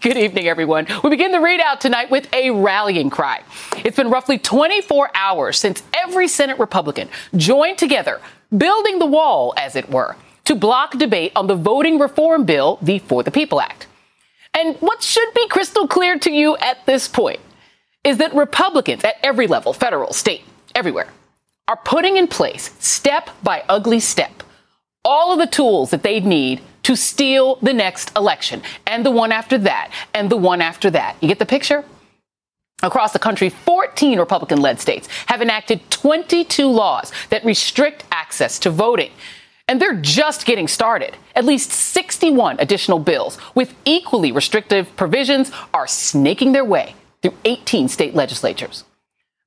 Good evening, everyone. We begin the ReidOut tonight with a rallying cry. It's been roughly 24 hours since every Senate Republican joined together, building the wall, as it were, to block debate on the voting reform bill, the For the People Act. And what should be crystal clear to you at this point is that Republicans at every level, federal, state, everywhere, are putting in place, step by ugly step, all of the tools that they need to steal the next election and the one after that and the one after that. You get the picture? Across the country, 14 Republican led states have enacted 22 laws that restrict access to voting. And they're just getting started. At least 61 additional bills with equally restrictive provisions are snaking their way through 18 state legislatures.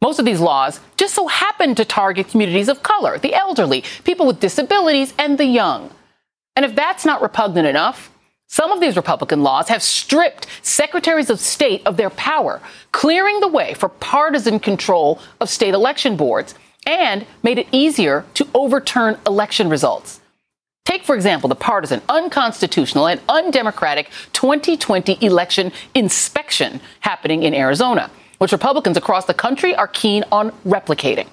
Most of these laws just so happen to target communities of color, the elderly, people with disabilities, and the young. And if that's not repugnant enough, some of these Republican laws have stripped secretaries of state of their power, clearing the way for partisan control of state election boards and made it easier to overturn election results. Take, for example, the partisan, unconstitutional, and undemocratic 2020 election inspection happening in Arizona, which Republicans across the country are keen on replicating.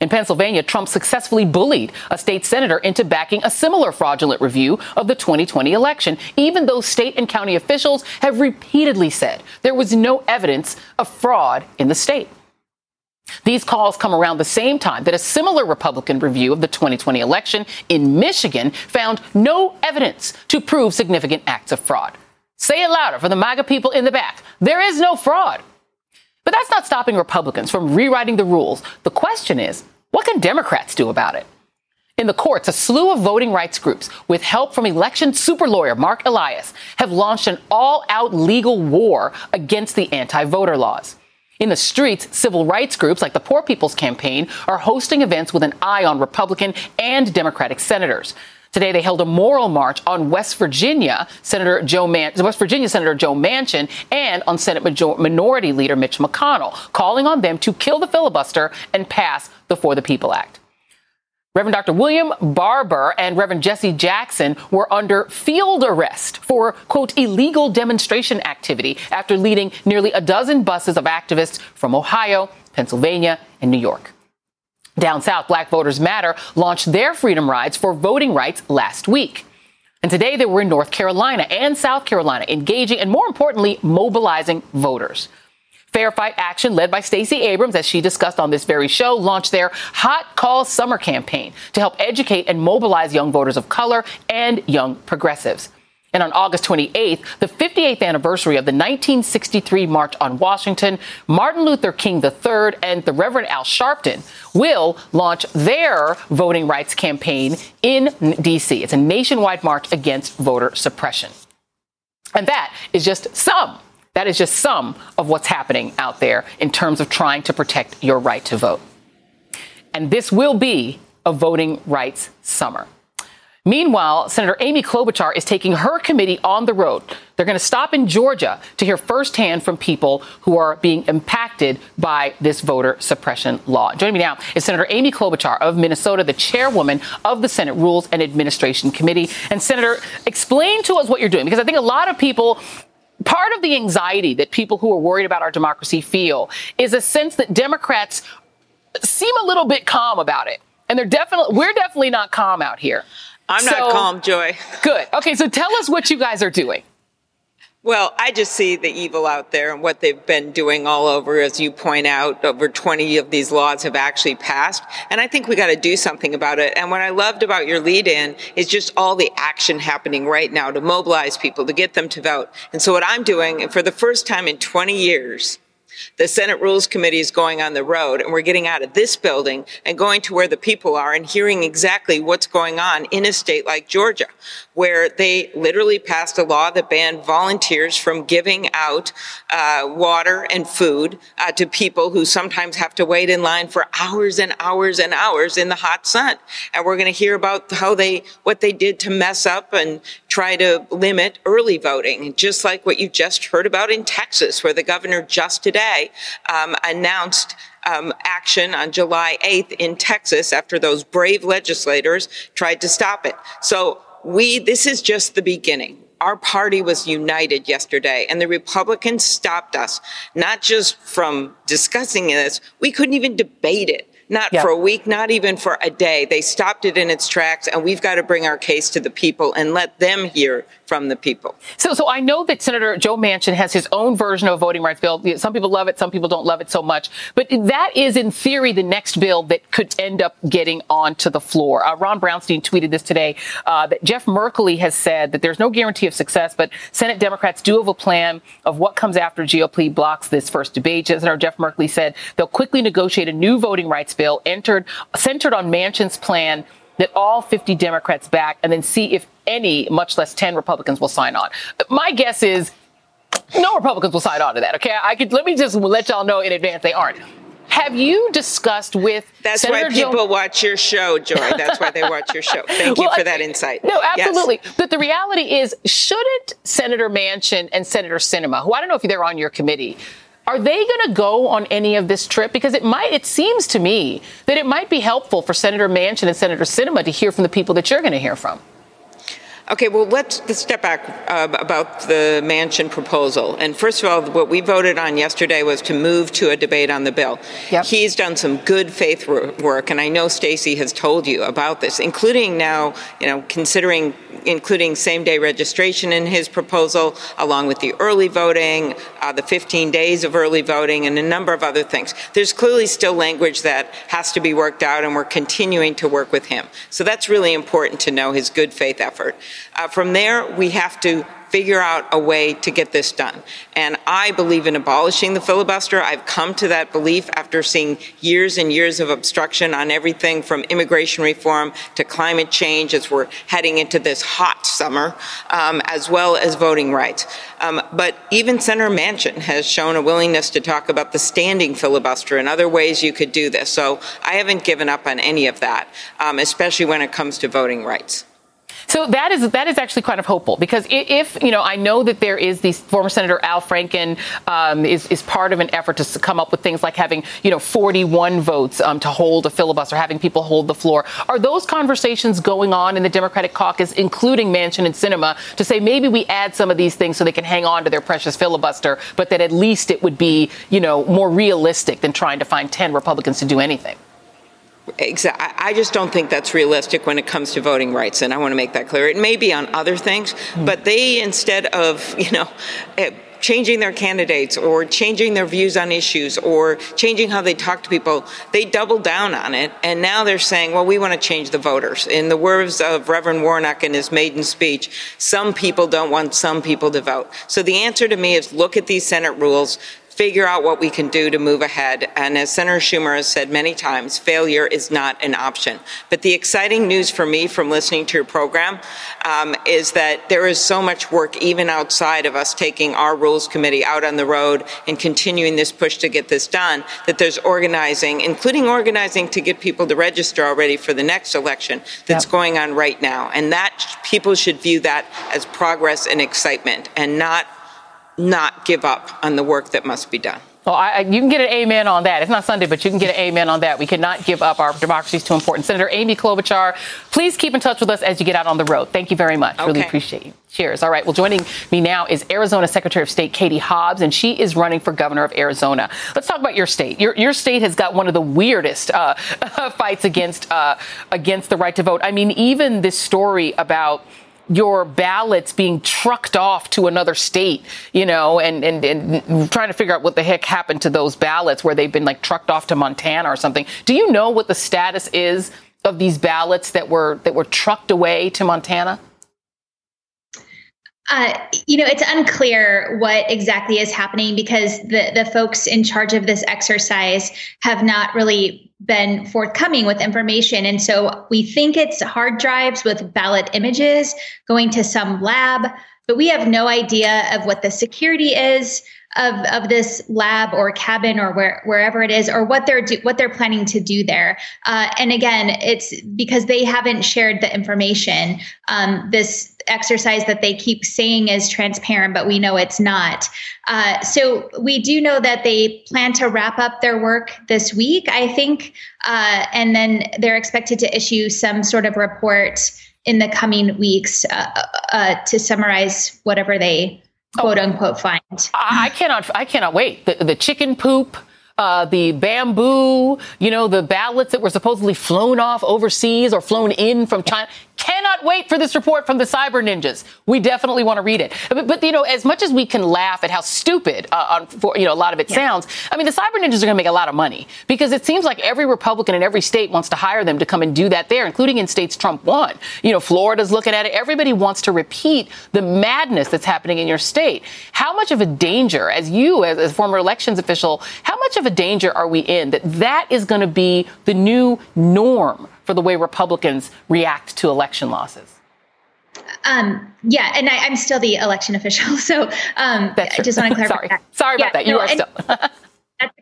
In Pennsylvania, Trump successfully bullied a state senator into backing a similar fraudulent review of the 2020 election, even though state and county officials have repeatedly said there was no evidence of fraud in the state. These calls come around the same time that a similar Republican review of the 2020 election in Michigan found no evidence to prove significant acts of fraud. Say it louder for the MAGA people in the back. There is no fraud. But that's not stopping Republicans from rewriting the rules. The question is, what can Democrats do about it? In the courts, a slew of voting rights groups, with help from election super lawyer Marc Elias, have launched an all out legal war against the anti voter laws. In the streets, civil rights groups like the Poor People's Campaign are hosting events with an eye on Republican and Democratic senators. Today, they held a moral march on West Virginia Senator Joe Man- West Virginia Senator Joe Manchin and on Senate Major- Minority Leader Mitch McConnell, calling on them to kill the filibuster and pass the For the People Act. Reverend Dr. William Barber and Reverend Jesse Jackson were under field arrest for, quote, illegal demonstration activity after leading nearly a dozen buses of activists from Ohio, Pennsylvania, and New York. Down south, Black Voters Matter launched their freedom rides for voting rights last week. And today they were in North Carolina and South Carolina, engaging and more importantly, mobilizing voters. Fair Fight Action, led by Stacey Abrams, as she discussed on this very show, launched their Hot Call Summer campaign to help educate and mobilize young voters of color and young progressives. And on August 28th, the 58th anniversary of the 1963 March on Washington, Martin Luther King III and the Reverend Al Sharpton will launch their voting rights campaign in D.C. It's a nationwide march against voter suppression. And that is just some. That is just some of what's happening out there in terms of trying to protect your right to vote. And this will be a voting rights summer. Meanwhile, Senator Amy Klobuchar is taking her committee on the road. They're going to stop in Georgia to hear firsthand from people who are being impacted by this voter suppression law. Joining me now is Senator Amy Klobuchar of Minnesota, the chairwoman of the Senate Rules and Administration Committee. And Senator, explain to us what you're doing because I think a lot of people part of the anxiety that people who are worried about our democracy feel is a sense that Democrats seem a little bit calm about it. And they're definitely we're definitely not calm out here. I'm so, not calm, Joy. Good. Okay, so tell us what you guys are doing. Well, I just see the evil out there and what they've been doing all over. As you point out, over 20 of these laws have actually passed. And I think we got to do something about it. And what I loved about your lead in is just all the action happening right now to mobilize people, to get them to vote. And so what I'm doing, for the first time in 20 years, The Senate Rules Committee is going on the road, and we're getting out of this building and going to where the people are and hearing exactly what's going on in a state like Georgia, where they literally passed a law that banned volunteers from giving out uh, water and food uh, to people who sometimes have to wait in line for hours and hours and hours in the hot sun. And we're going to hear about how they, what they did to mess up and try to limit early voting, just like what you just heard about in Texas, where the governor just today um, announced um, action on July 8th in Texas after those brave legislators tried to stop it. So we, this is just the beginning. Our party was united yesterday and the Republicans stopped us, not just from discussing this. We couldn't even debate it not yep. for a week, not even for a day. They stopped it in its tracks, and we've got to bring our case to the people and let them hear from the people. So, so I know that Senator Joe Manchin has his own version of voting rights bill. Some people love it, some people don't love it so much. But that is, in theory, the next bill that could end up getting onto the floor. Uh, Ron Brownstein tweeted this today uh, that Jeff Merkley has said that there's no guarantee of success, but Senate Democrats do have a plan of what comes after GOP blocks this first debate. Senator Jeff Merkley said they'll quickly negotiate a new voting rights bill entered, centered on Manchin's plan that all 50 Democrats back and then see if any, much less 10 Republicans will sign on. My guess is no Republicans will sign on to that. Okay. I could, let me just let y'all know in advance they aren't. Have you discussed with That's Senator why people Joe- watch your show, Joy. That's why they watch your show. Thank well, you for that insight. No, absolutely. Yes. But the reality is, shouldn't Senator Manchin and Senator Sinema, who I don't know if they're on your committee, are they going to go on any of this trip? Because it might, it seems to me that it might be helpful for Senator Manchin and Senator Sinema to hear from the people that you're going to hear from. Okay, well, let's, step back uh, about the Manchin proposal. And first of all, what we voted on yesterday was to move to a debate on the bill. Yep. He's done some good faith work, and I know Stacey has told you about this, including now, you know, considering including same-day registration in his proposal, along with the early voting, uh, the 15 days of early voting, and a number of other things. There's clearly still language that has to be worked out, and we're continuing to work with him. So that's really important to know his good faith effort. Uh, from there, we have to figure out a way to get this done. And I believe in abolishing the filibuster. I've come to that belief after seeing years and years of obstruction on everything from immigration reform to climate change as we're heading into this hot summer, um, as well as voting rights. Um, but even Senator Manchin has shown a willingness to talk about the standing filibuster and other ways you could do this. So I haven't given up on any of that, um, especially when it comes to voting rights. So that is that is actually kind of hopeful because if you know I know that there is the former Senator Al Franken um, is is part of an effort to come up with things like having you know 41 votes um, to hold a filibuster, having people hold the floor. Are those conversations going on in the Democratic caucus, including Manchin and Sinema, to say maybe we add some of these things so they can hang on to their precious filibuster, but that at least it would be you know more realistic than trying to find 10 Republicans to do anything? Exactly. I just don't think that's realistic when it comes to voting rights, and I want to make that clear. It may be on other things, mm-hmm. but they instead of you know. Eh, changing their candidates or changing their views on issues or changing how they talk to people, they doubled down on it. And now they're saying, well, we want to change the voters. In the words of Reverend Warnock in his maiden speech, some people don't want some people to vote. So the answer to me is look at these Senate rules, figure out what we can do to move ahead. And as Senator Schumer has said many times, failure is not an option. But the exciting news for me from listening to your program um, is that there is so much work even outside of us taking our rules committee out on the road and continuing this push to get this done, that there's organizing, including organizing to get people to register already for the next election that's yep. going on right now. And that people should view that as progress and excitement and not not give up on the work that must be done. Well, I, you can get an amen on that. It's not Sunday, but you can get an amen on that. We cannot give up. Our democracy is too important. Senator Amy Klobuchar, please keep in touch with us as you get out on the road. Thank you very much. Okay. Really appreciate you. Cheers. All right. Well, joining me now is Arizona Secretary of State Katie Hobbs, and she is running for governor of Arizona. Let's talk about your state. Your, your state has got one of the weirdest uh, fights against uh, against the right to vote. I mean, even this story about your ballots being trucked off to another state, you know, and, and, and trying to figure out what the heck happened to those ballots where they've been like trucked off to Montana or something. Do you know what the status is of these ballots that were that were trucked away to Montana? Uh, you know, it's unclear what exactly is happening because the, the folks in charge of this exercise have not really been forthcoming with information. And so we think it's hard drives with ballot images going to some lab, but we have no idea of what the security is of, of this lab or cabin or where, wherever it is or what they're do, what they're planning to do there. Uh, and again, it's because they haven't shared the information. Um, this exercise that they keep saying is transparent, but we know it's not. Uh, so we do know that they plan to wrap up their work this week, I think, uh, and then they're expected to issue some sort of report in the coming weeks uh, uh, to summarize whatever they quote unquote find. I cannot. I cannot wait. The, the chicken poop uh, the bamboo, you know, the ballots that were supposedly flown off overseas or flown in from China. Cannot wait for this report from the cyber ninjas. We definitely want to read it. But, but you know, as much as we can laugh at how stupid, uh, on, for, you know, a lot of it yeah. sounds, I mean, the cyber ninjas are going to make a lot of money because it seems like every Republican in every state wants to hire them to come and do that there, including in states Trump won. You know, Florida's looking at it. Everybody wants to repeat the madness that's happening in your state. How much of a danger, as you, as a former elections official, how much of a danger are we in that that is going to be the new norm for the way Republicans react to election losses? Um, yeah, and I, am still the election official, so um, I just want to clarify. Sorry, that. sorry yeah, about that. You no, are still. That's.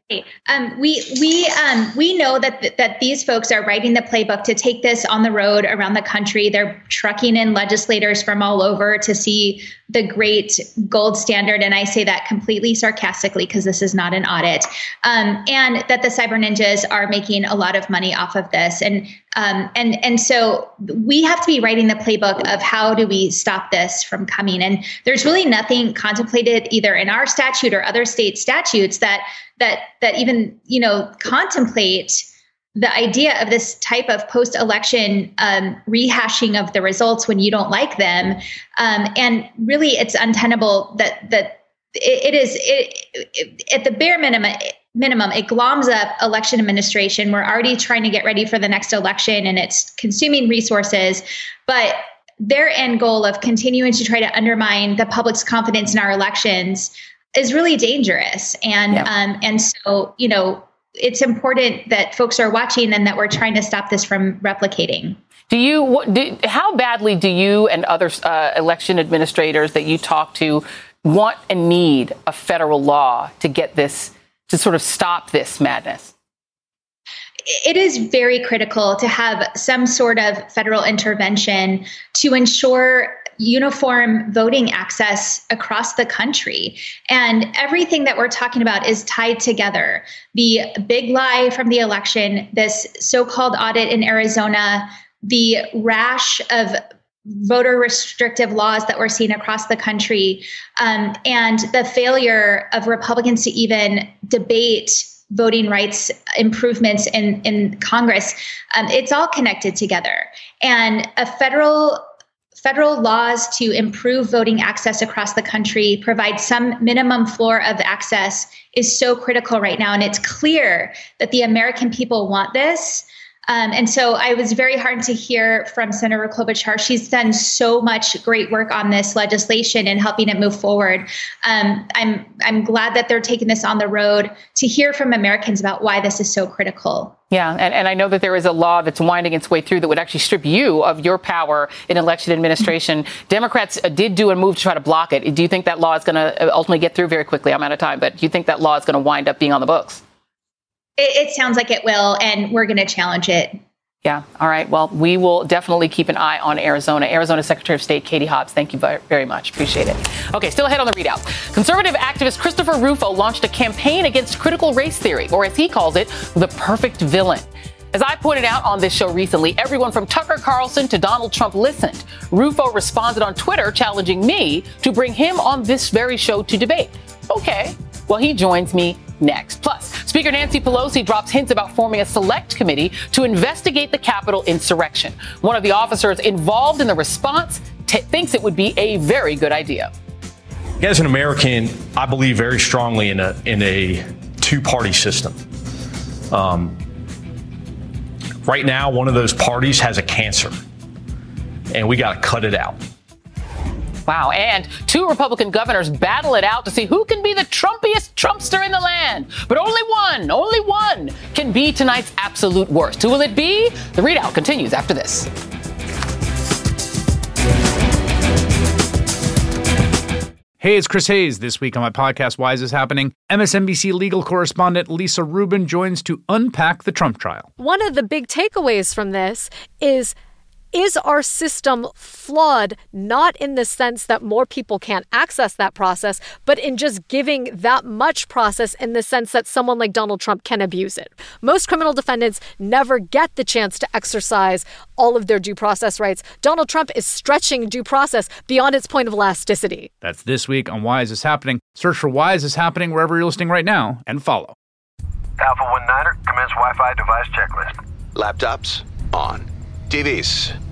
Um, we we um, we know that th- that these folks are writing the playbook to take this on the road around the country. They're trucking in legislators from all over to see the great gold standard, and I say that completely sarcastically because this is not an audit. Um, and that the cyber ninjas are making a lot of money off of this, and um, and and so we have to be writing the playbook of how do we stop this from coming. And there's really nothing contemplated either in our statute or other state statutes that that that even you know contemplate the idea of this type of post-election um, rehashing of the results when you don't like them, um, and really, it's untenable that that it, it is it, it, at the bare minimum. Minimum, it gloms up election administration. We're already trying to get ready for the next election, and it's consuming resources. But their end goal of continuing to try to undermine the public's confidence in our elections is really dangerous. And yeah. um, and so you know it's important that folks are watching and that we're trying to stop this from replicating. Do you? Do, how badly do you and other uh, election administrators that you talk to want and need a federal law to get this to sort of stop this madness? it is very critical to have some sort of federal intervention to ensure uniform voting access across the country. And everything that we're talking about is tied together. The big lie from the election, this so called audit in Arizona, the rash of voter restrictive laws that we're seeing across the country, um, and the failure of Republicans to even debate voting rights improvements in, in Congress, um, it's all connected together. And a federal federal laws to improve voting access across the country, provide some minimum floor of access, is so critical right now. And it's clear that the American people want this. Um, and so I was very heartened to hear from Senator Klobuchar. She's done so much great work on this legislation and helping it move forward. Um, I'm I'm glad that they're taking this on the road to hear from Americans about why this is so critical. Yeah, and, and I know that there is a law that's winding its way through that would actually strip you of your power in election administration. Democrats uh, did do a move to try to block it. Do you think that law is going to uh, ultimately get through very quickly? I'm out of time, but do you think that law is going to wind up being on the books? It, it sounds like it will, and we're going to challenge it. Yeah. All right. Well, we will definitely keep an eye on Arizona. Arizona Secretary of State Katie Hobbs, thank you very much. Appreciate it. Okay, still ahead on the ReidOut. Conservative activist Christopher Rufo launched a campaign against critical race theory, or as he calls it, the perfect villain. As I pointed out on this show recently, everyone from Tucker Carlson to Donald Trump listened. Rufo responded on Twitter challenging me to bring him on this very show to debate. Okay. Well, he joins me next. Plus, Speaker Nancy Pelosi drops hints about forming a select committee to investigate the Capitol insurrection. One of the officers involved in the response t- thinks it would be a very good idea. As an American, I believe very strongly in a in a two party system. Um, right now, one of those parties has a cancer, and we got to cut it out. Wow. And two Republican governors battle it out to see who can be the Trumpiest Trumpster in the land. But only one, only one can be tonight's absolute worst. Who will it be? The ReidOut continues after this. Hey, it's Chris Hayes. This week on my podcast, Why Is This Happening? MSNBC legal correspondent Lisa Rubin joins to unpack the Trump trial. One of the big takeaways from this is is our system flawed, not in the sense that more people can't access that process, but in just giving that much process in the sense that someone like Donald Trump can abuse it? Most criminal defendants never get the chance to exercise all of their due process rights. Donald Trump is stretching due process beyond its point of elasticity. That's this week on Why Is This Happening? Search for Why Is This Happening wherever you're listening right now and follow. Alpha 1 Niner, commence Wi Fi device checklist. Laptops on. TVs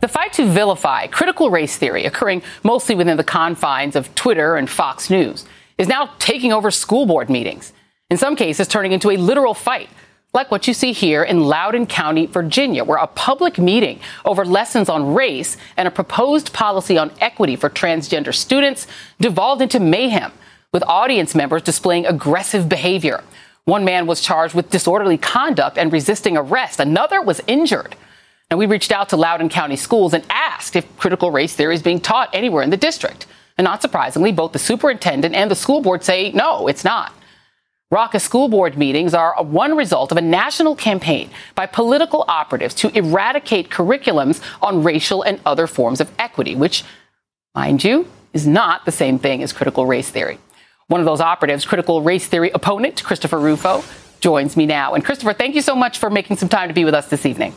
The fight to vilify critical race theory, occurring mostly within the confines of Twitter and Fox News, is now taking over school board meetings. In some cases, turning into a literal fight, like what you see here in Loudoun County, Virginia, where a public meeting over lessons on race and a proposed policy on equity for transgender students devolved into mayhem, with audience members displaying aggressive behavior. One man was charged with disorderly conduct and resisting arrest. Another was injured. And we reached out to Loudoun County schools and asked if critical race theory is being taught anywhere in the district. And not surprisingly, both the superintendent and the school board say no, it's not. Raucous school board meetings are one result of a national campaign by political operatives to eradicate curriculums on racial and other forms of equity, which, mind you, is not the same thing as critical race theory. One of those operatives, critical race theory opponent Christopher Rufo, joins me now. And Christopher, thank you so much for making some time to be with us this evening.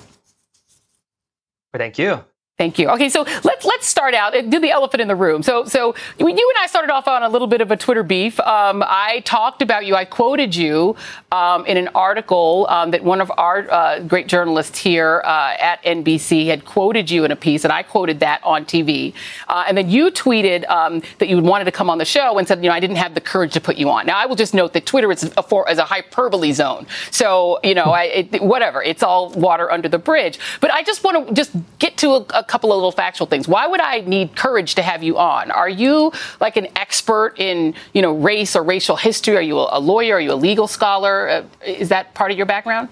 Thank you. Thank you. Okay, so let's let's start out do the elephant in the room. So so you and I started off on a little bit of a Twitter beef. Um, I talked about you. I quoted you um, in an article um, that one of our uh, great journalists here uh, at NBC had quoted you in a piece, and I quoted that on TV. Uh, and then you tweeted um, that you wanted to come on the show and said, you know, I didn't have the courage to put you on. Now I will just note that Twitter is a for a hyperbole zone. So you know, I, it, whatever, it's all water under the bridge. But I just want to just get to a, a couple of little factual things. Why would I need courage to have you on? Are you like an expert in, you know, race or racial history? Are you a lawyer? Are you a legal scholar? Uh, is that part of your background?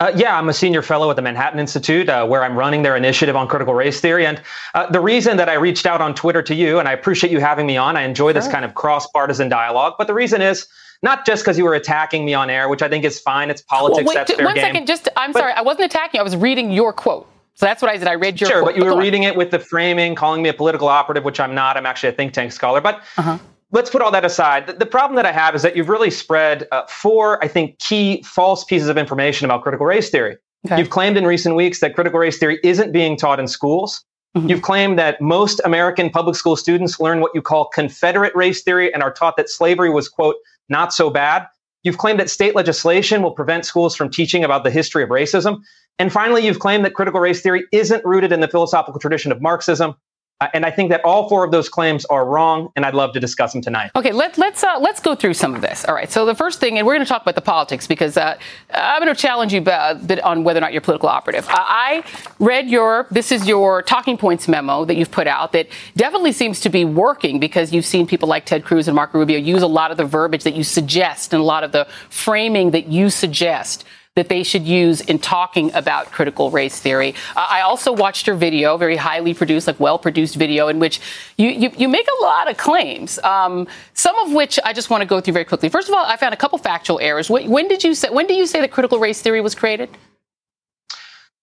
Uh, yeah, I'm a senior fellow at the Manhattan Institute, uh, where I'm running their initiative on critical race theory. And uh, the reason that I reached out on Twitter to you, and I appreciate you having me on, I enjoy sure. this kind of cross partisan dialogue. But the reason is, not just because you were attacking me on air, which I think is fine. It's politics. Well, wait, that's fair one game. second. Just, I'm but, sorry. I wasn't attacking you. I was reading your quote. So that's what I did. I read your sure, but you were reading it with the framing, calling me a political operative, which I'm not. I'm actually a think tank scholar. But uh-huh. let's put all that aside. The, the, problem that I have is that you've really spread uh, four, I think, key false pieces of information about critical race theory. Okay. You've claimed in recent weeks that critical race theory isn't being taught in schools. Mm-hmm. You've claimed that most American public school students learn what you call Confederate race theory and are taught that slavery was, quote, not so bad. You've claimed that state legislation will prevent schools from teaching about the history of racism. And finally, you've claimed that critical race theory isn't rooted in the philosophical tradition of Marxism. Uh, and I think that all four of those claims are wrong, and I'd love to discuss them tonight. Okay, let, let's uh, let's go through some of this. All right. So the first thing, and we're going to talk about the politics because uh, I'm going to challenge you a bit on whether or not you're political operative. I read your this is your talking points memo that you've put out that definitely seems to be working because you've seen people like Ted Cruz and Marco Rubio use a lot of the verbiage that you suggest and a lot of the framing that you suggest that they should use in talking about critical race theory. Uh, I also watched your video, very highly produced, like well produced video, in which you, you, you make a lot of claims, um, some of which I just want to go through very quickly. First of all, I found a couple factual errors. When, when did you say, when did you say that critical race theory was created?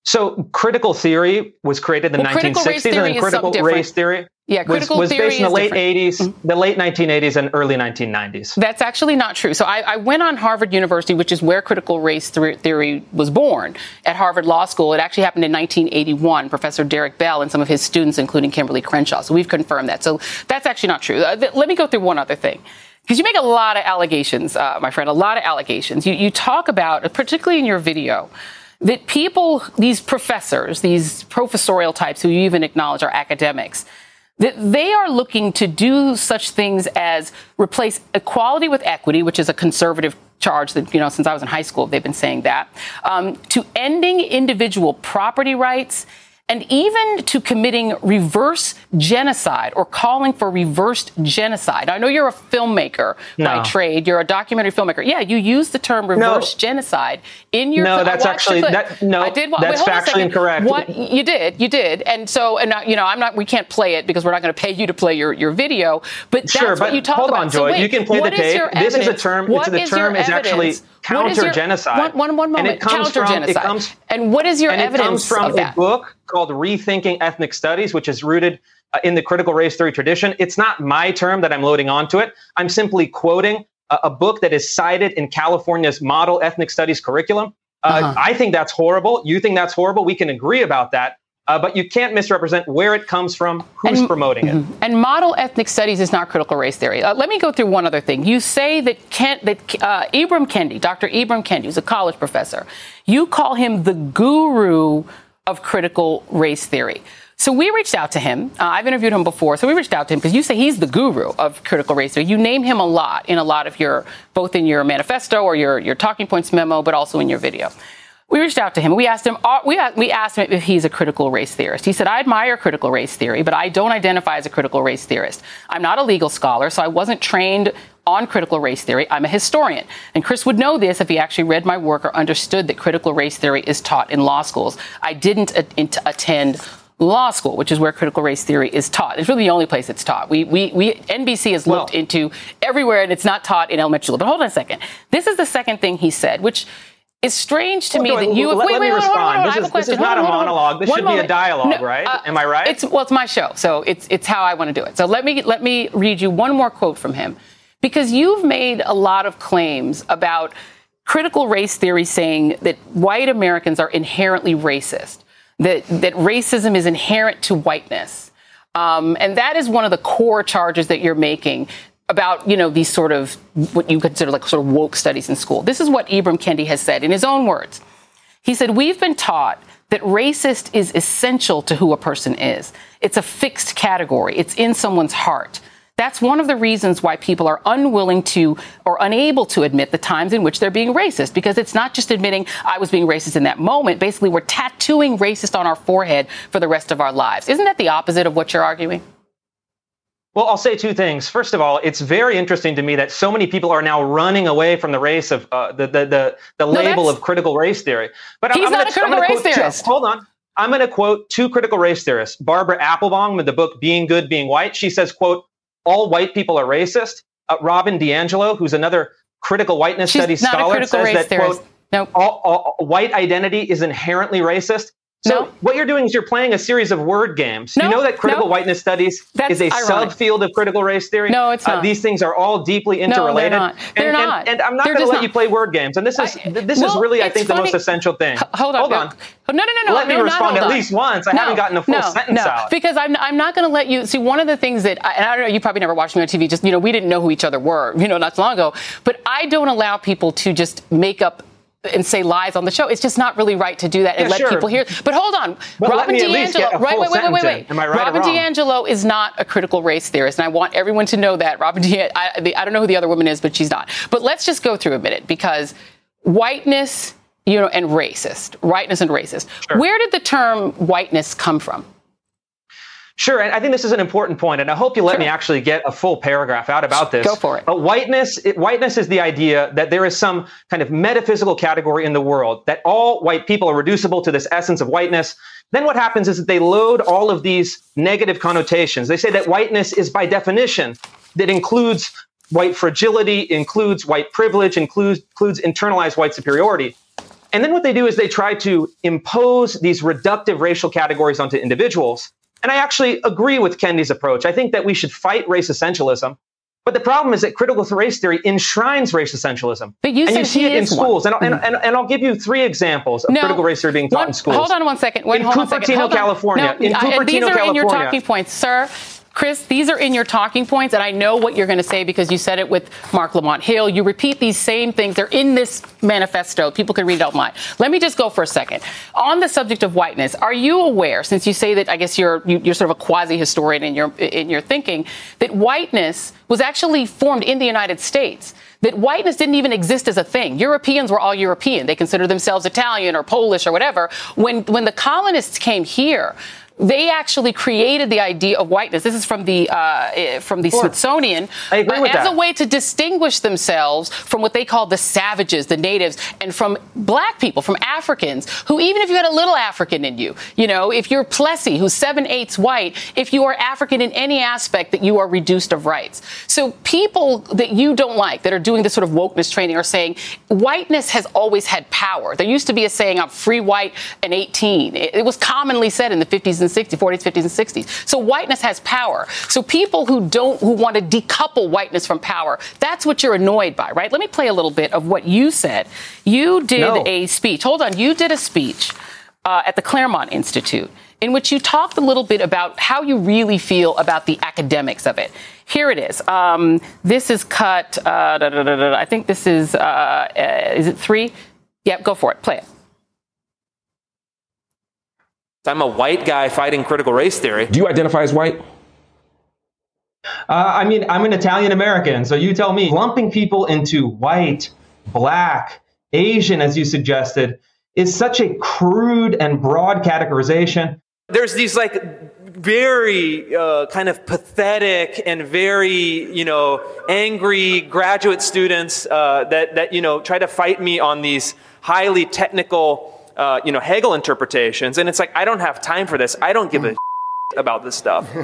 So critical theory was created in the Well, critical race 1960s, theory and is critical race theory Yeah, was, critical was theory based in the late different. Mm-hmm. 80s, the late 1980s, and early 1990s. That's actually not true. So I, I went on Harvard University, which is where critical race theory was born at Harvard Law School. It actually happened in 1981. Professor Derek Bell and some of his students, including Kimberlé Crenshaw. So we've confirmed that. So that's actually not true. Uh, th- let me go through one other thing. Because you make a lot of allegations, uh, my friend, a lot of allegations. You, you talk about, particularly in your video, that people, these professors, these professorial types who you even acknowledge are academics, that they are looking to do such things as replace equality with equity, which is a conservative charge that, you know, since I was in high school, they've been saying that, um, to ending individual property rights and even to committing reverse genocide or calling for reversed genocide. I know you're a filmmaker by No. trade. You're a documentary filmmaker. Yeah, you use the term reverse genocide in your. No, I that's watched actually- that- no, I did. that's wait, hold on a factually incorrect. What you did, you did, and so, and you know, I'm not. We can't play it because we're not going to pay you to play your, your video. But that's Sure, what but you talk about. hold about. on, So wait, You can play the tape. This is a term- What it's- the term is actually evidence? Your- counter-genocide. One, one, one And it comes from- it Counter-genocide. comes- and what is your and evidence it comes from a book called Rethinking Ethnic Studies, which is rooted uh, in the critical race theory tradition. It's not my term that I'm loading onto it. I'm simply quoting a, a book that is cited in California's model ethnic studies curriculum. Uh, Uh-huh. I think that's horrible. You think that's horrible. We can agree about that. Uh, but you can't misrepresent where it comes from, who's promoting it. And model ethnic studies is not critical race theory. Uh, let me go through one other thing. You say that Kent, that uh, Ibram Kendi, Dr. Ibram Kendi, who's a college professor, you call him the guru of critical race theory. So we reached out to him. Uh, I've interviewed him before. So we reached out to him because you say he's the guru of critical race theory. You name him a lot in a lot of your, both in your manifesto or your, your talking points memo, but also in your video. We reached out to him. We asked him. We we asked him if he's a critical race theorist. He said, "I admire critical race theory, but I don't identify as a critical race theorist. I'm not a legal scholar, so I wasn't trained on critical race theory. I'm a historian, and Chris would know this if he actually read my work or understood that critical race theory is taught in law schools. I didn't a- attend." Law school, which is where critical race theory is taught. It's really the only place it's taught. We, we, we NBC has looked into everywhere and it's not taught in elementary school. But hold on a second. This is the second thing he said, which is strange to Well, me Joy, that you. let- wait, let wait, me hold on, hold on, respond. hold on. This I have a is- this question. is not Hold on, a monologue. This One should be a moment. dialogue, right? Am I right? It's well, it's my show, so it's it's how I want to do it. So let me let me read you one more quote from him, because you've made a lot of claims about critical race theory saying that white Americans are inherently racist, that that racism is inherent to whiteness, um, and that is one of the core charges that you're making about you know these sort of what you consider like sort of woke studies in school. This is what Ibram Kendi has said in his own words. He said, We've been taught that racist is essential to who a person is. It's a fixed category, it's in someone's heart. That's one of the reasons why people are unwilling to or unable to admit the times in which they're being racist, because it's not just admitting I was being racist in that moment. Basically, we're tattooing racist on our forehead for the rest of our lives. Isn't that the opposite of what you're arguing? Well, I'll say two things. First of all, it's very interesting to me that so many people are now running away from the race of uh, the the the, the No, label of critical race theory. But He's I'm, not gonna, a critical race quote theorist. hold on. I'm going to quote two critical race theorists. Barbara Applebaum in the book Being Good, Being White. She says, "quote All white people are racist." Uh, Robin DiAngelo, who's another critical whiteness She's studies scholar, says that theorist. quote No. all, all, white identity is inherently racist. So No. what you're doing is you're playing a series of word games. No, you know that critical no. whiteness studies That's is a ironic. subfield of critical race theory. No, it's Uh, not. these things are all deeply interrelated. No, they're not. They're and, and- not. And, I'm not going to let not. you play word games. And this is I- this is well, really, I think, the most funny- essential thing. H- Hold on. Hold on. No, no, no, no. Let me respond at least once. I haven't gotten a full no, sentence no, out. Because I'm, I'm not going to let you see one of the things that, I- and I don't know, you probably never watched me on TV, just, you know, we didn't know who each other were, you know, not so long ago. But I don't allow people to just make up and say lies on the show. It's just not really right to do that and Yeah, let sure. people hear. But hold on. But Robin DiAngelo, right, wait, wait, wait, wait, wait. Am I right Robin? DiAngelo is not a critical race theorist, and I want everyone to know that. Robin DiAngelo, I, I don't know who the other woman is, but she's not. But let's just go through a minute because whiteness, you know, and racist, whiteness and racist. Where did the term whiteness come from? Sure, and I think this is an important point, and I hope you let me actually get a full paragraph out about this. Go for it. Uh, whiteness, it, whiteness is the idea that there is some kind of metaphysical category in the world that all white people are reducible to this essence of whiteness. Then what happens is that they load all of these negative connotations. They say that whiteness is by definition that includes white fragility, includes white privilege, includes includes internalized white superiority. and then what they do is they try to impose these reductive racial categories onto individuals. And I actually agree with Kendi's approach. I think that we should fight race essentialism. But the problem is that critical race theory enshrines race essentialism. But you and you see it in schools. And, and, Mm-hmm. and, and, I'll give you three examples of no, critical race theory being taught one, in schools. Hold on one second. Wait, in hold Cupertino, on a second. Hold California. No, in Cupertino, these are California. in your talking points, sir. Chris, these are in your talking points, and I know what you're going to say because you said it with Marc Lamont Hill. You repeat these same things. They're in this manifesto. People can read it online. Let me just go for a second. On the subject of whiteness, are you aware, since you say that I guess you're, you, are you are sort of a quasi historian in your, in your thinking, that whiteness was actually formed in the United States? that whiteness didn't even exist as a thing. Europeans were all European. They considered themselves Italian or Polish or whatever. When, when the colonists came here, they actually created the idea of whiteness. This is from the uh, from the Smithsonian I agree with as that. a way to distinguish themselves from what they call the savages, the natives, and from black people, from Africans, who even if you had a little African in you, you know, if you're Plessy, who's seven eighths white, if you are African in any aspect, that you are reduced of rights. So people that you don't like that are doing this sort of wokeness training are saying whiteness has always had power. There used to be a saying, "I'm free white and 18." It, it was commonly said in the 50s and 60s, 40s, 50s, and 60s. So whiteness has power. So people who don't, who want to decouple whiteness from power, that's what you're annoyed by, right? Let me play a little bit of what you said. You did No. a speech. Hold on. You did a speech uh, at the Claremont Institute in which you talked a little bit about how you really feel about the academics of it. Here it is. Um, this is cut. Uh, da, da, da, da, I think this is. Uh, uh, is it three? Yep. Go for it. Play it. I'm a white guy fighting critical race theory. Do you identify as white? Uh, I mean, I'm an Italian American, so you tell me. Lumping people into white, black, Asian, as you suggested, is such a crude and broad categorization. There's these like very uh, kind of pathetic and very you know angry graduate students uh, that that you know try to fight me on these highly technical uh, you know Hegel interpretations, and it's like I don't have time for this. I don't give a about this stuff.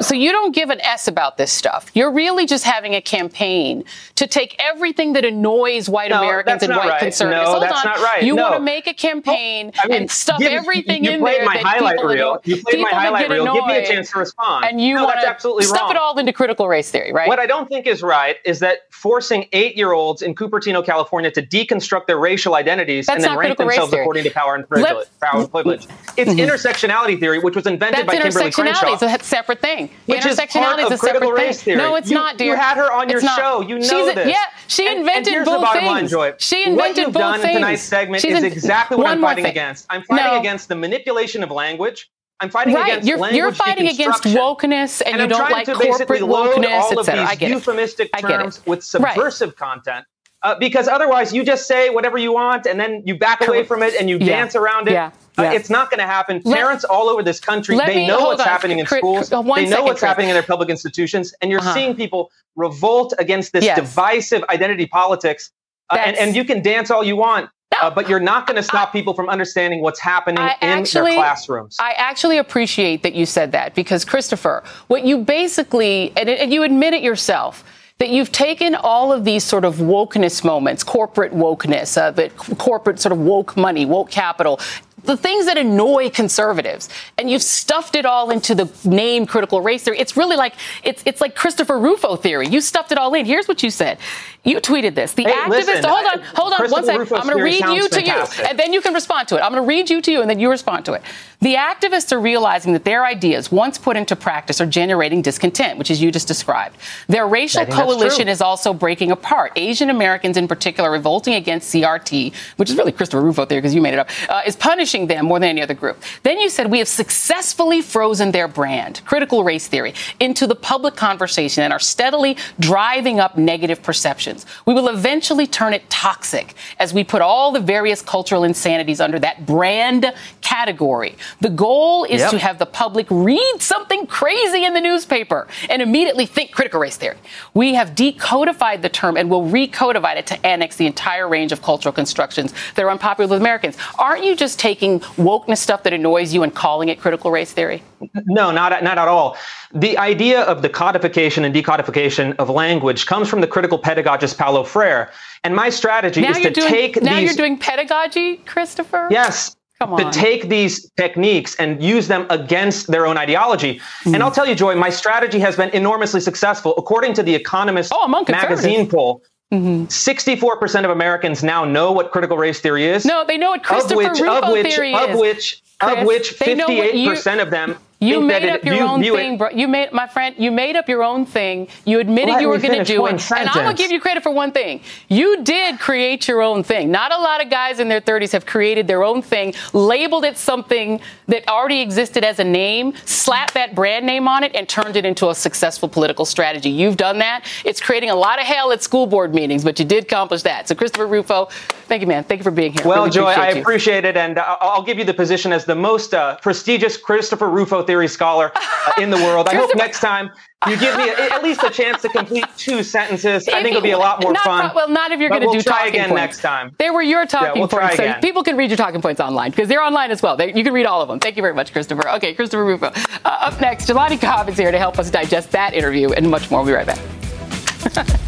So you don't give an S about this stuff. You're really just having a campaign to take everything that annoys white No, Americans and white right. conservatives. No, Hold that's on. not right. You No. want to make a campaign I mean, and stuff give- everything you in played there my that highlight people reel. You played my highlight reel. Give me a chance to respond. And you No, want to absolutely stuff wrong. it all into critical race theory, right? What I don't think is right is that forcing eight-year-olds in Cupertino, California, to deconstruct their racial identities That's and then rank themselves theory. according to power and privilege. Let- power and privilege. It's intersectionality theory, which was invented by Kimberlé intersectionality. is a separate thing. Which is Intersectionality of is a separate thing. theory. No, it's You- not, dear. You had her on your It's not. show. You know She's a- this. Yeah, she And- invented and here's both the bottom things. line, Joy. She what invented you've both done things. in tonight's segment She's is exactly what I'm fighting thing. against. I'm fighting No. against the manipulation of language. I'm fighting Right, against you're, language you're fighting against wokeness, and, and you I'm don't trying like to basically corporate load wokeness, all of cetera. these I get euphemistic it. terms with subversive content. Uh, because otherwise, you just say whatever you want, and then you back away from it, and you Yeah. dance around it. Yeah. Uh, it's not going to happen. Let- Parents all over this country, they me- know what's on. happening in schools. uh, they know second, what's Chris. happening in their public institutions, and you're Uh-huh. seeing people revolt against this Yes. divisive identity politics. Uh, and, and you can dance all you want, uh, but you're not going to stop people from understanding what's happening I in actually, their classrooms. I actually appreciate that you said that because Christopher, what you basically, and, and you admit it yourself, that you've taken all of these sort of wokeness moments, corporate wokeness, uh, the corporate sort of woke money, woke capital, the things that annoy conservatives, and you've stuffed it all into the name critical race theory. It's really like it's it's like Christopher Rufo theory. You stuffed it all in. Here's what you said. You tweeted this. The Hey, activist. listen, hold on, hold on, one second. Rufo's I'm going to read you to fantastic. you, and then you can respond to it. I'm going to read you to you, and then you respond to it. The activists are realizing that their ideas, once put into practice, are generating discontent, which is you just described. Their racial I think that's coalition is also breaking apart. Asian Americans, in particular, revolting against CRT, which is really Christopher Rufo theory because you made it up, uh, is punishing them more than any other group. Then you said we have successfully frozen their brand, critical race theory, into the public conversation and are steadily driving up negative perceptions. We will eventually turn it toxic as we put all the various cultural insanities under that brand category. The goal is Yep. to have the public read something crazy in the newspaper and immediately think critical race theory. We have decodified the term and will recodify it to annex the entire range of cultural constructions that are unpopular with Americans. Aren't you just taking wokeness stuff that annoys you and calling it critical race theory? No, not at, not at all. The idea of the codification and decodification of language comes from the critical pedagogist Paulo Freire. And my strategy Now is to doing take now these you're doing pedagogy, Christopher? Yes. Come on. To take these techniques and use them against their own ideology. Hmm. And I'll tell you, Joy, my strategy has been enormously successful. According to the Economist Oh, magazine poll, Mm-hmm. 64% of Americans now know what critical race theory is. No, they know what Christopher of which, Rufo of which, theory of is. which, Chris, of which they know what you- 58% of them You made it- up your view- own view it- thing, bro. You made, my friend, you made up your own thing. You admitted Let you were going to do it. And I'm going to give you credit for one thing. You did create your own thing. Not a lot of guys in their 30s have created their own thing, labeled it something that already existed as a name, slapped that brand name on it, and turned it into a successful political strategy. You've done that. It's creating a lot of hell at school board meetings, but you did accomplish that. So, Christopher Rufo, thank you, man. Thank you for being here. Well, Really Joy, I appreciate you. appreciate it, and I'll give you the position as the most uh, prestigious Christopher Rufo theory scholar uh, in the world. I hope next time you give me a, at least a chance to complete two sentences. I think it'll be a lot more not fun. pro- well, not if you're going to we'll do try talking again points. next time. They were your talking we'll points. So people can read your talking points online because they're online as well. They, you can read all of them. Thank you very much, Christopher. Okay, Christopher Rufo. Uh, up next, Jelani Cobb is here to help us digest that interview and much more. We'll be right back.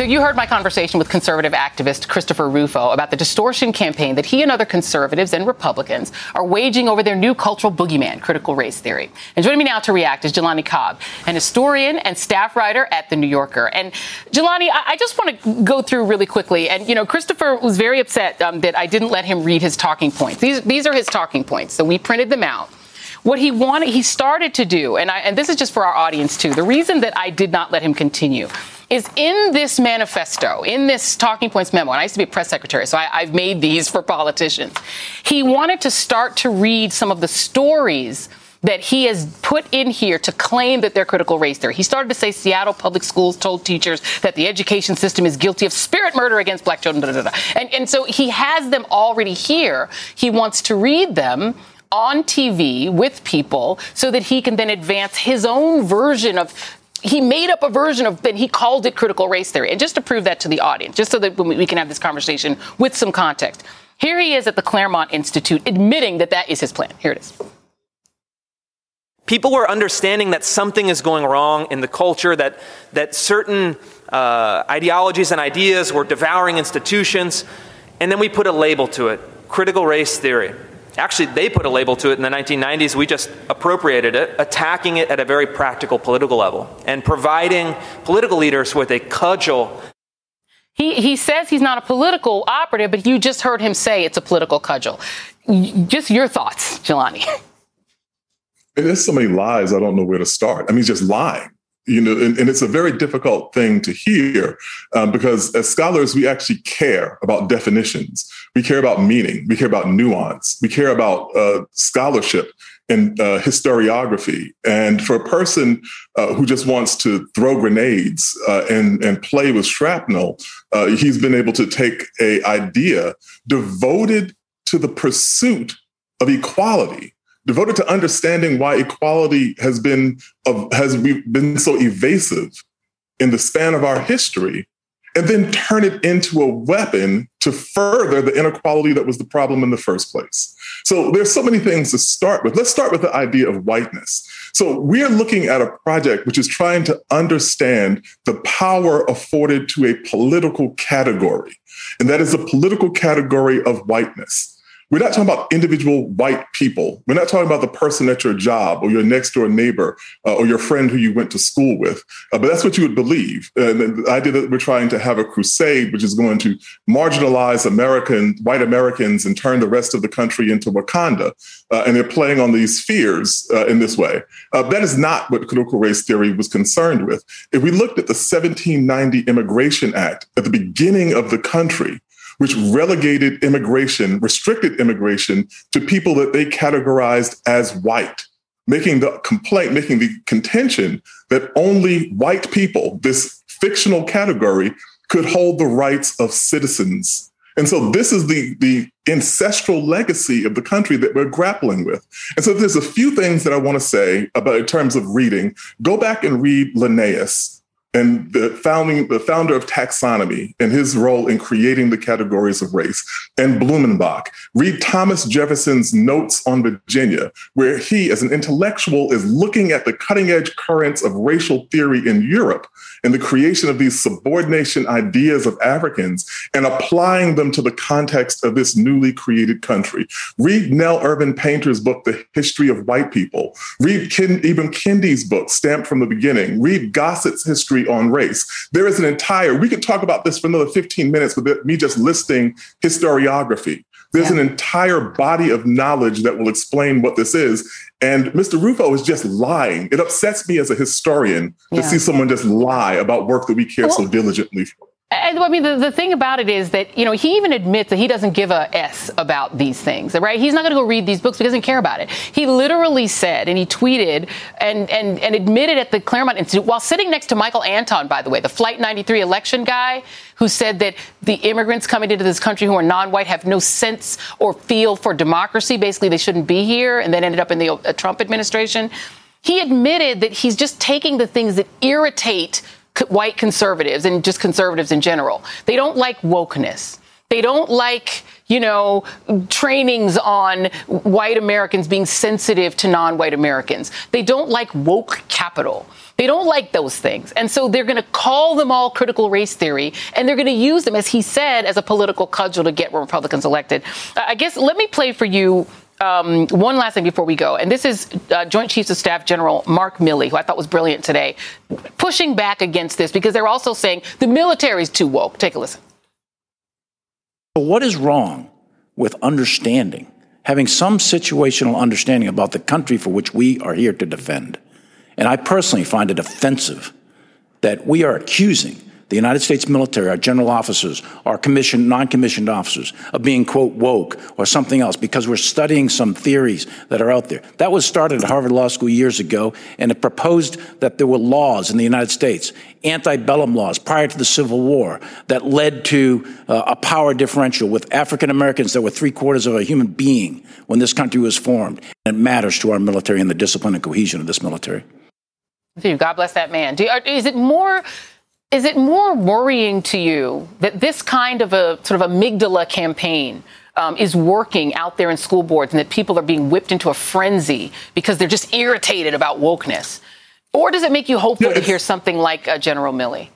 So you heard my conversation with conservative activist Christopher Rufo about the distortion campaign that he and other conservatives and Republicans are waging over their new cultural boogeyman, critical race theory. And joining me now to react is Jelani Cobb, an historian and staff writer at The New Yorker. And Jelani, I, I just want to go through really quickly. And, you know, Christopher was very upset um, that I didn't let him read his talking points. These, these are his talking points. So we printed them out what he wanted he started to do and I, and this is just for our audience too the reason that i did not let him continue is in this manifesto in this talking points memo and i used to be a press secretary so I, i've made these for politicians he wanted to start to read some of the stories that he has put in here to claim that they're critical race theory. He started to say Seattle public schools told teachers that the education system is guilty of spirit murder against black children. Da, da, da. And, and so he has them already here. He wants to read them on TV with people so that he can then advance his own version of he made up a version of then he called it critical race theory. And just to prove that to the audience just so that we can have this conversation with some context here he is at the claremont institute admitting that that is his plan. Here it is. People were understanding that something is going wrong in the culture, that, that certain uh, ideologies and ideas were devouring institutions, and then we put a label to it critical race theory. Actually, they put a label to it in the 1990s. We just appropriated it, attacking it at a very practical political level and providing political leaders with a cudgel he, he says he's not a political operative, but you just heard him say it's a political cudgel. Just your thoughts, Jelani. And there's so many lies, I don't know where to start. I mean, he's just lying. You know, and, and it's a very difficult thing to hear um, because as scholars, we actually care about definitions. We care about meaning. We care about nuance. We care about uh, scholarship and uh, historiography. And for a person uh, who just wants to throw grenades uh, and, and play with shrapnel, uh, he's been able to take a idea devoted to the pursuit of equality devoted to understanding why equality has been of, has been so evasive in the span of our history and then turn it into a weapon to further the inequality that was the problem in the first place. So there's so many things to start with. Let's start with the idea of whiteness. So we're looking at a project which is trying to understand the power afforded to a political category, and that is the political category of whiteness. We're not talking about individual white people. We're not talking about the person at your job or your next door neighbor uh, or your friend who you went to school with. Uh, but that's what you would believe. And the idea that we're trying to have a crusade, which is going to marginalize American, white Americans and turn the rest of the country into Wakanda. Uh, and they're playing on these fears uh, in this way. Uh, that is not what critical race theory was concerned with. If we looked at the 1790 Immigration Act at the beginning of the country, which relegated immigration, restricted immigration to people that they categorized as white, making the complaint, making the contention that only white people, this fictional category, could hold the rights of citizens. And so this is the, the ancestral legacy of the country that we're grappling with. And so there's a few things that I want to say about in terms of reading. Go back and read Linnaeus and the founding the founder of taxonomy and his role in creating the categories of race and blumenbach. Read thomas jefferson's notes on virginia where he as an intellectual is looking at the cutting edge currents of racial theory in europe and the creation of these subordination ideas of africans and applying them to the context of this newly created country. Read Nell Irvin Painter's book the history of white people. Read Ken, Ibram Kendi's book stamped from the beginning. Read gossett's history on race. There is an entire, we could talk about this for another 15 minutes with me just listing historiography. There's yeah. an entire body of knowledge that will explain what this is. And Mr. Rufo is just lying. It upsets me as a historian to see someone just lie about work that we care well, so diligently for. I mean, the, the thing about it is that, you know, he even admits that he doesn't give a S about these things, right? He's not going to go read these books. He doesn't care about it. He literally said, and he tweeted and, and, and admitted at the Claremont Institute while sitting next to Michael Anton, by the way, the Flight 93 election guy who said that the immigrants coming into this country who are non-white have no sense or feel for democracy. Basically, they shouldn't be here and then ended up in the uh, Trump administration. He admitted that he's just taking the things that irritate white conservatives and just conservatives in general. They don't like wokeness. They don't like, you know, trainings on white Americans being sensitive to non white Americans. They don't like woke capital. They don't like those things. And so they're going to call them all critical race theory and they're going to use them, as he said, as a political cudgel to get Republicans elected. I guess let me play for you um, one last thing before we go, and this is uh, Joint Chiefs of Staff General Mark Milley, who I thought was brilliant today, pushing back against this because they're also saying the military is too woke. Take a listen. What is wrong with understanding, having some situational understanding about the country for which we are here to defend? And I personally find it offensive that we are accusing the United States military, our general officers, our commissioned, non-commissioned officers of being, quote, woke or something else because we're studying some theories that are out there. That was started at Harvard Law School years ago, and it proposed that there were laws in the United States, antebellum laws prior to the Civil War, that led to uh, a power differential with African Americans that were three quarters of a human being when this country was formed. And it matters to our military and the discipline and cohesion of this military. God bless that man. Is it more is it more worrying to you that this kind of a sort of amygdala campaign um, is working out there in school boards and that people are being whipped into a frenzy because they're just irritated about wokeness? Or does it make you hopeful to hear something like uh, General Milley?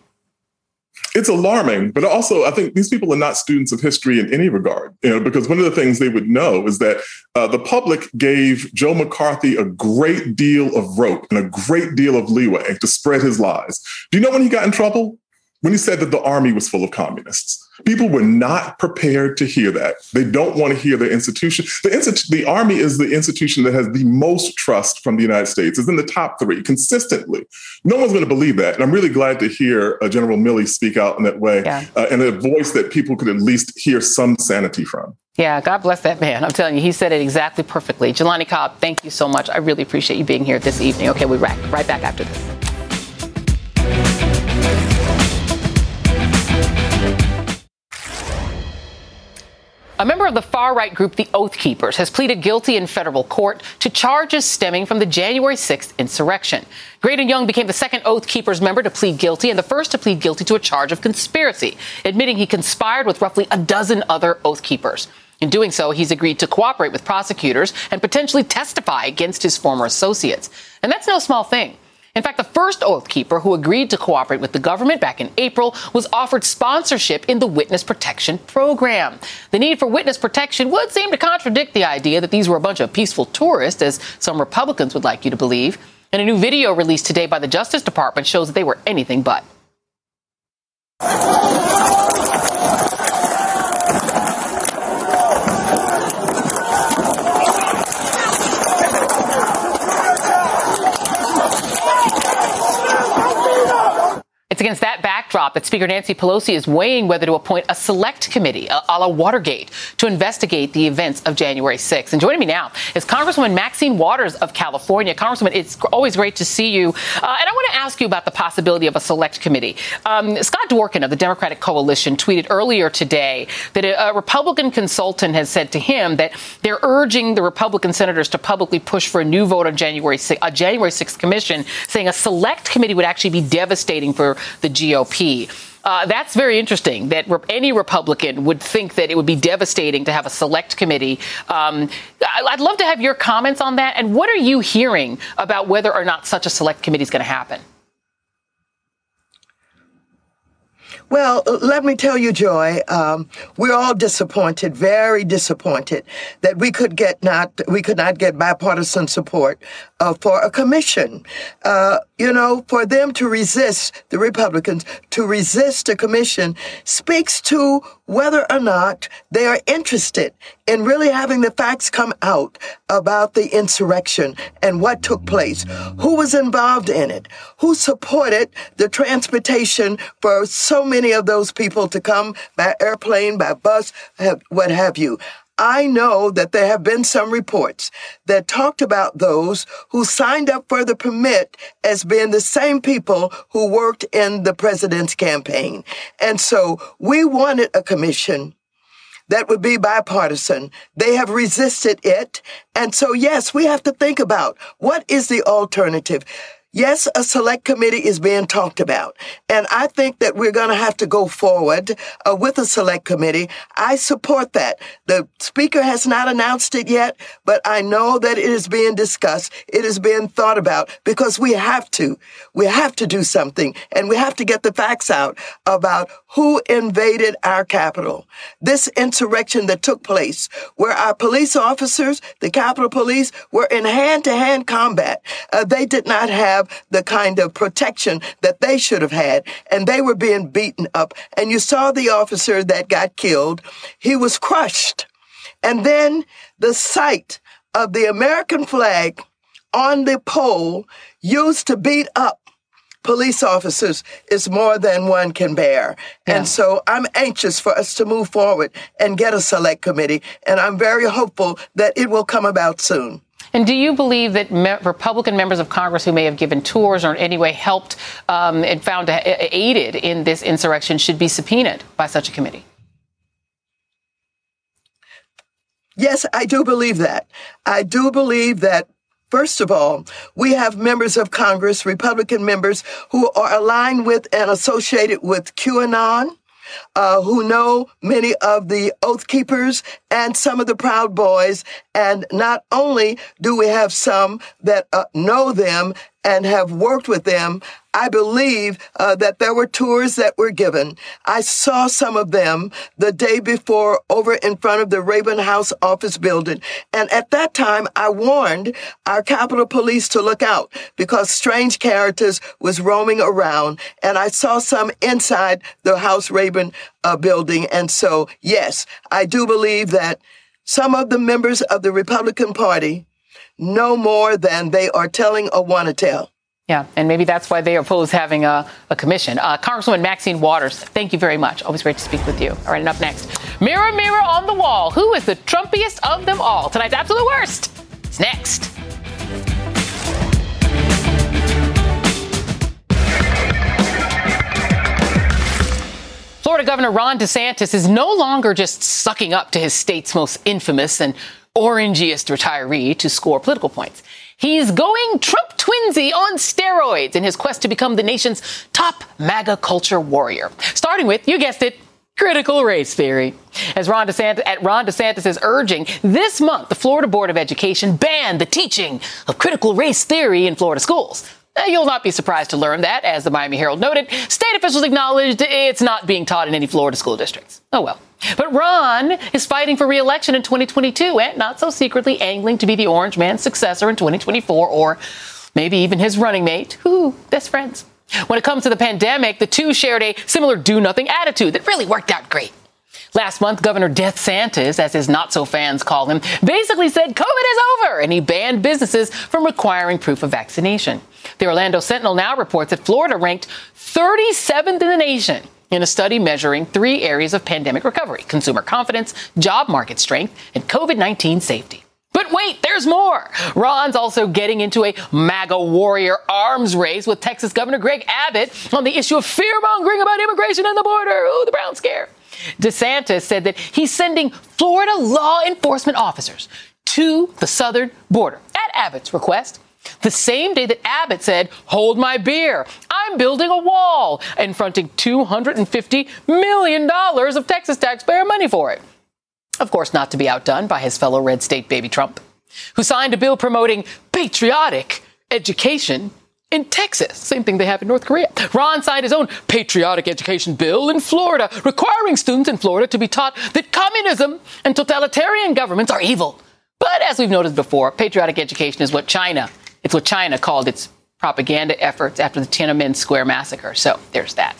It's alarming, but also I think these people are not students of history in any regard, you know, because one of the things they would know is that uh, the public gave Joe McCarthy a great deal of rope and a great deal of leeway to spread his lies. Do you know when he got in trouble? When he said that the army was full of communists. People were not prepared to hear that. They don't want to hear the institution. The, institu- the Army is the institution that has the most trust from the United States. It's in the top three consistently. No one's going to believe that. And I'm really glad to hear uh, General Milley speak out in that way yeah. uh, and a voice that people could at least hear some sanity from. Yeah, God bless that man. I'm telling you, he said it exactly perfectly. Jelani Cobb, thank you so much. I really appreciate you being here this evening. Okay, we'll be right, right back after this. A member of the far right group, the Oath Keepers, has pleaded guilty in federal court to charges stemming from the January 6th insurrection. Graydon Young became the second Oath Keepers member to plead guilty and the first to plead guilty to a charge of conspiracy, admitting he conspired with roughly a dozen other Oath Keepers. In doing so, he's agreed to cooperate with prosecutors and potentially testify against his former associates. And that's no small thing. In fact, the first Oath Keeper who agreed to cooperate with the government back in April was offered sponsorship in the Witness Protection Program. The need for witness protection would seem to contradict the idea that these were a bunch of peaceful tourists, as some Republicans would like you to believe. And a new video released today by the Justice Department shows that they were anything but. Against that backdrop that Speaker Nancy Pelosi is weighing whether to appoint a select committee, a, a la Watergate, to investigate the events of January 6th. And joining me now is Congresswoman Maxine Waters of California. Congresswoman, it's always great to see you. Uh, and I want to ask you about the possibility of a select committee. Um, Scott Dworkin of the Democratic Coalition tweeted earlier today that a, a Republican consultant has said to him that they're urging the Republican senators to publicly push for a new vote on January 6th, a January 6th commission, saying a select committee would actually be devastating for the GOP. Uh, that's very interesting that re- any Republican would think that it would be devastating to have a select committee. Um, I- I'd love to have your comments on that. And what are you hearing about whether or not such a select committee is going to happen? Well, let me tell you, Joy, um, we're all disappointed, very disappointed that we could get not we could not get bipartisan support uh, for a commission. Uh, you know, for them to resist the Republicans to resist a commission speaks to whether or not they are interested in really having the facts come out about the insurrection and what took place, who was involved in it, who supported the transportation for so many of those people to come by airplane, by bus, what have you. I know that there have been some reports that talked about those who signed up for the permit as being the same people who worked in the president's campaign. And so we wanted a commission that would be bipartisan. They have resisted it. And so, yes, we have to think about what is the alternative. Yes, a select committee is being talked about. And I think that we're going to have to go forward uh, with a select committee. I support that. The speaker has not announced it yet, but I know that it is being discussed. It is being thought about because we have to. We have to do something and we have to get the facts out about who invaded our Capitol. This insurrection that took place where our police officers, the Capitol Police, were in hand to hand combat. Uh, they did not have the kind of protection that they should have had, and they were being beaten up. And you saw the officer that got killed. He was crushed. And then the sight of the American flag on the pole used to beat up police officers is more than one can bear. Yeah. And so I'm anxious for us to move forward and get a select committee. And I'm very hopeful that it will come about soon. And do you believe that me- Republican members of Congress who may have given tours or in any way helped um, and found to, uh, aided in this insurrection should be subpoenaed by such a committee? Yes, I do believe that. I do believe that First of all, we have members of Congress, Republican members, who are aligned with and associated with QAnon, uh, who know many of the Oath Keepers and some of the Proud Boys. And not only do we have some that uh, know them and have worked with them, I believe uh, that there were tours that were given. I saw some of them the day before over in front of the Rayburn House office building. And at that time, I warned our Capitol Police to look out because strange characters was roaming around. And I saw some inside the House Rayburn uh, building. And so, yes, I do believe that some of the members of the Republican Party know more than they are telling or want to tell. Yeah, and maybe that's why they oppose having a, a commission. Uh, Congresswoman Maxine Waters, thank you very much. Always great to speak with you. All right, and up next, mirror, mirror on the wall, who is the Trumpiest of them all? Tonight's absolute worst. It's next. Florida Governor Ron DeSantis is no longer just sucking up to his state's most infamous and orangiest retiree to score political points. He's going Trump twinsy on steroids in his quest to become the nation's top MAGA culture warrior. Starting with, you guessed it, critical race theory. As Ron DeSantis, at Ron DeSantis' urging, this month the Florida Board of Education banned the teaching of critical race theory in Florida schools. Eh, you'll not be surprised to learn that, as the Miami Herald noted, state officials acknowledged it's not being taught in any Florida school districts. Oh well. But Ron is fighting for re-election in 2022 and not so secretly angling to be the Orange Man's successor in 2024 or maybe even his running mate. Ooh, best friends. When it comes to the pandemic, the two shared a similar do nothing attitude that really worked out great. Last month, Governor DeSantis, as his not so fans call him, basically said COVID is over and he banned businesses from requiring proof of vaccination. The Orlando Sentinel now reports that Florida ranked 37th in the nation in a study measuring three areas of pandemic recovery consumer confidence, job market strength, and COVID 19 safety. But wait, there's more. Ron's also getting into a MAGA warrior arms race with Texas Governor Greg Abbott on the issue of fear mongering about immigration and the border. Oh, the brown scare. DeSantis said that he's sending Florida law enforcement officers to the southern border at Abbott's request. The same day that Abbott said, Hold my beer, I'm building a wall, and fronting $250 million of Texas taxpayer money for it. Of course, not to be outdone by his fellow red state baby Trump, who signed a bill promoting patriotic education in Texas. Same thing they have in North Korea. Ron signed his own patriotic education bill in Florida, requiring students in Florida to be taught that communism and totalitarian governments are evil. But as we've noticed before, patriotic education is what China, it's what China called its propaganda efforts after the Tiananmen Square massacre. So there's that.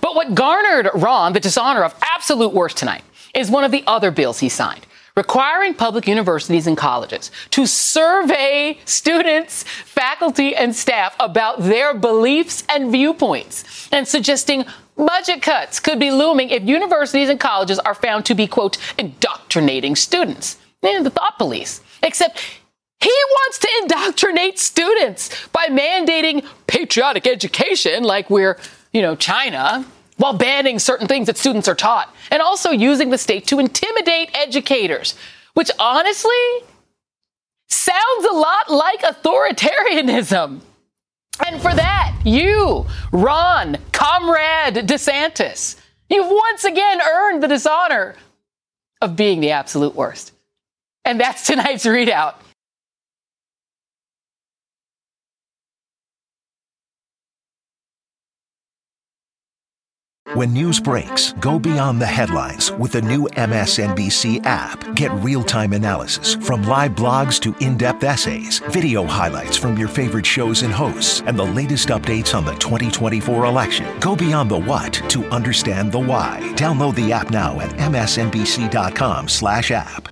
But what garnered Ron the dishonor of absolute worst tonight is one of the other bills he signed, requiring public universities and colleges to survey students, faculty, and staff about their beliefs and viewpoints, and suggesting budget cuts could be looming if universities and colleges are found to be, quote, indoctrinating students. And the thought police. Except he wants to indoctrinate students by mandating patriotic education like we're, you know, China while banning certain things that students are taught and also using the state to intimidate educators, which honestly sounds a lot like authoritarianism. And for that, you, Ron, Comrade DeSantis, you've once again earned the dishonor of being the absolute worst. And that's tonight's ReidOut. When news breaks, go beyond the headlines with the new MSNBC app. Get real time analysis from live blogs to in depth essays, video highlights from your favorite shows and hosts, and the latest updates on the 2024 election. Go beyond the what to understand the why. Download the app now at msnbc.com/slash app.